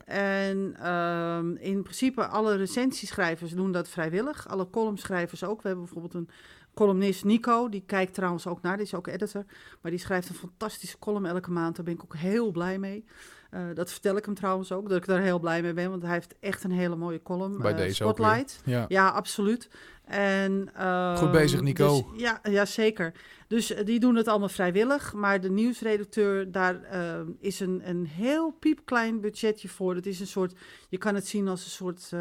En ehm, in principe alle recensieschrijvers doen dat vrijwillig. Alle columnschrijvers ook. We hebben bijvoorbeeld een columnist, Nico. Die kijkt trouwens ook naar, die is ook editor. Maar die schrijft een fantastische column elke maand. Daar ben ik ook heel blij mee. Eh, dat vertel ik hem trouwens ook, dat ik daar heel blij mee ben. Want hij heeft echt een hele mooie column. Bij eh, deze Spotlight. Ja. Ja, absoluut. En, ehm, Goed bezig, Nico. dus- ja, ja, zeker. Dus eh, die doen het allemaal vrijwillig. Maar de nieuwsredacteur, daar ehm, is een, een heel piepklein budgetje voor. Dat is een soort, je kan het zien als een soort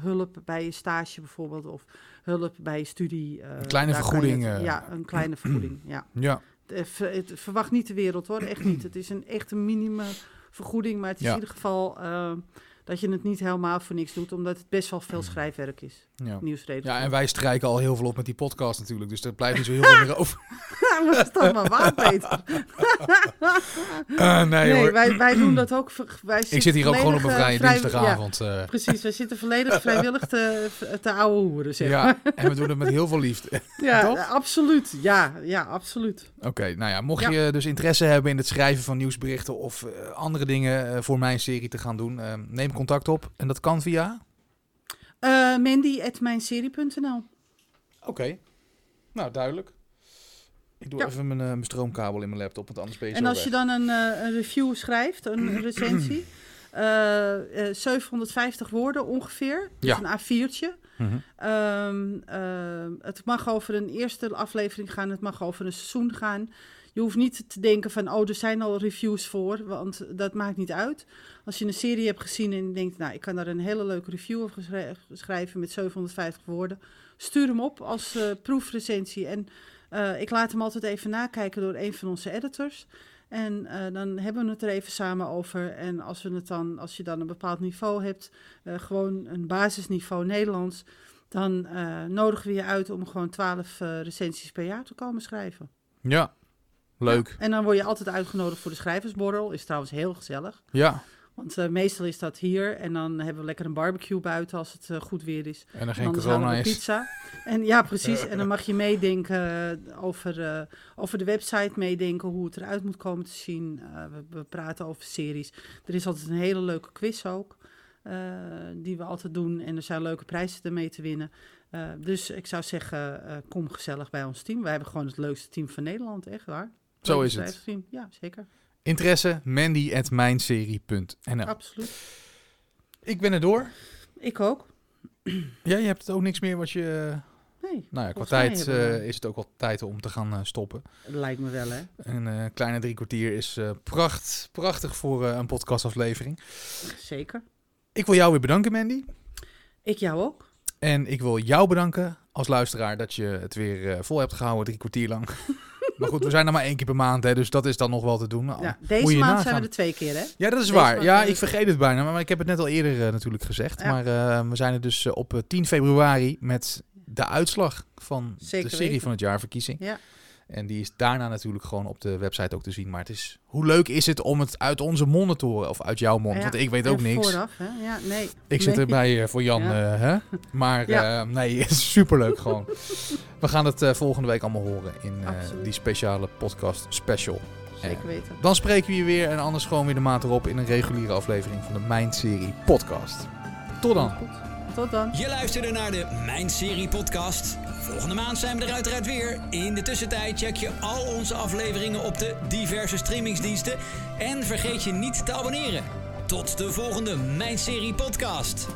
hulp bij je stage bijvoorbeeld. Of hulp bij je studie. Een kleine vergoeding, het- ja, een kleine vergoeding, ja. Ja. Verwacht niet de wereld hoor, echt niet. Het is een echt een minimum vergoeding, maar het is Ja. in ieder geval eh, dat je het niet helemaal voor niks doet, omdat het best wel veel schrijfwerk is. Ja. Ja, en wij strijken al heel veel op met die podcast natuurlijk, dus er blijft niet zo [laughs] heel veel meer over. was het dan maar waar, Peter? [laughs] Eh, nee, Nee, wij, wij doen dat [clears throat] ook. Wij Ik zit hier ook gewoon op een vrije eh, vrij- dinsdagavond. eh. Ja, precies, wij zitten volledig [laughs] vrijwillig te, te ouwe hoeren, zeg maar. ja, en we doen het met heel veel liefde. Ja, toch? eh, absoluut. Ja, ja, absoluut. Oké, nou ja, mocht Ja. je dus interesse hebben in het schrijven van nieuwsberichten of eh, andere dingen eh, voor mijn serie te gaan doen, eh, neem contact op. En dat kan via? Eh Mandy.mijnserie.nl Oké, nou duidelijk. Ik doe Ja. even mijn, eh, mijn stroomkabel in mijn laptop, want anders ben je En als je dan een, eh, een review schrijft, een [clears throat] recensie, eh, eh, 750 woorden ongeveer, dus Ja. een A4'tje. Mhm. Ehm, het mag over een eerste aflevering gaan, het mag over een seizoen gaan. Je hoeft niet te denken van, oh, er zijn al reviews voor, want dat maakt niet uit. Als je een serie hebt gezien en je denkt, nou, ik kan daar een hele leuke review over schrijven met 750 woorden, stuur hem op als eh, proefrecensie. En eh, ik laat hem altijd even nakijken door een van onze editors. En eh, dan hebben we het er even samen over. En als, we het dan, als je dan een bepaald niveau hebt, gewoon een basisniveau Nederlands, dan nodigen we je uit om gewoon 12 eh, recensies per jaar te komen schrijven. Ja, leuk. Ja, en dan word je altijd uitgenodigd voor de schrijversborrel. Is trouwens heel gezellig. Ja, Want eh, meestal is dat hier. En dan hebben we lekker een barbecue buiten als het eh, goed weer is. en er geen corona is. pizza. En ja, precies. [laughs] En dan mag je meedenken eh, over, over de website, meedenken hoe het eruit moet komen te zien. We, we praten over series. Er is altijd een hele leuke quiz ook, die we altijd doen. En er zijn leuke prijzen ermee te winnen. Dus ik zou zeggen, kom gezellig bij ons team. Wij hebben gewoon het leukste team van Nederland, echt waar. Zo is het. Ja, zeker. Interesse, mandy.mijnserie.nl Absoluut. Ik ben er door. Ik ook. Ja, je hebt ook niks meer wat je... Nee, Nou ja, qua tijd eh, is het ook wel tijd om te gaan eh, stoppen. lijkt me wel, hè. Een eh, kleine drie kwartier is eh, pracht, prachtig voor eh, een podcastaflevering. Zeker. Ik wil jou weer bedanken, Mandy. Ik jou ook. En ik wil jou bedanken als luisteraar dat je het weer eh, vol hebt gehouden, drie kwartier lang. [laughs] maar goed, we zijn er maar één keer per maand, hè, dus dat is dan nog wel te doen. Nou, Ja, deze maand nagaan. zijn we er twee keer, hè? Ja, dat is Deze waar. Ja, ik vergeet het bijna, maar ik heb het net al eerder eh, natuurlijk gezegd. Ja. Maar eh, we zijn er dus eh, op eh, 10 februari met de uitslag van Zeker de serie weten. van het jaarverkiezing. Ja. En die is daarna natuurlijk gewoon op de website ook te zien. Maar het is, hoe leuk is het om het uit onze monden te horen? Of uit jouw mond, Ja, want ik weet ook niks. Vooraf, hè? Ja, nee. Ik zit Nee. erbij eh, voor Jan, Ja. eh, hè? Maar eh, nee, [laughs] het is superleuk gewoon. [laughs] We gaan het volgende week allemaal horen in die speciale podcast special. Zeker weten. Dan spreken we je weer en anders gewoon weer de maand erop in een reguliere aflevering van de Mijn Serie podcast. Tot dan. Tot dan. Je luisterde naar de Mijn Serie podcast. Volgende maand zijn we er uiteraard weer. In de tussentijd check je al onze afleveringen op de diverse streamingsdiensten. En vergeet je niet te abonneren. Tot de volgende Mijn Serie podcast.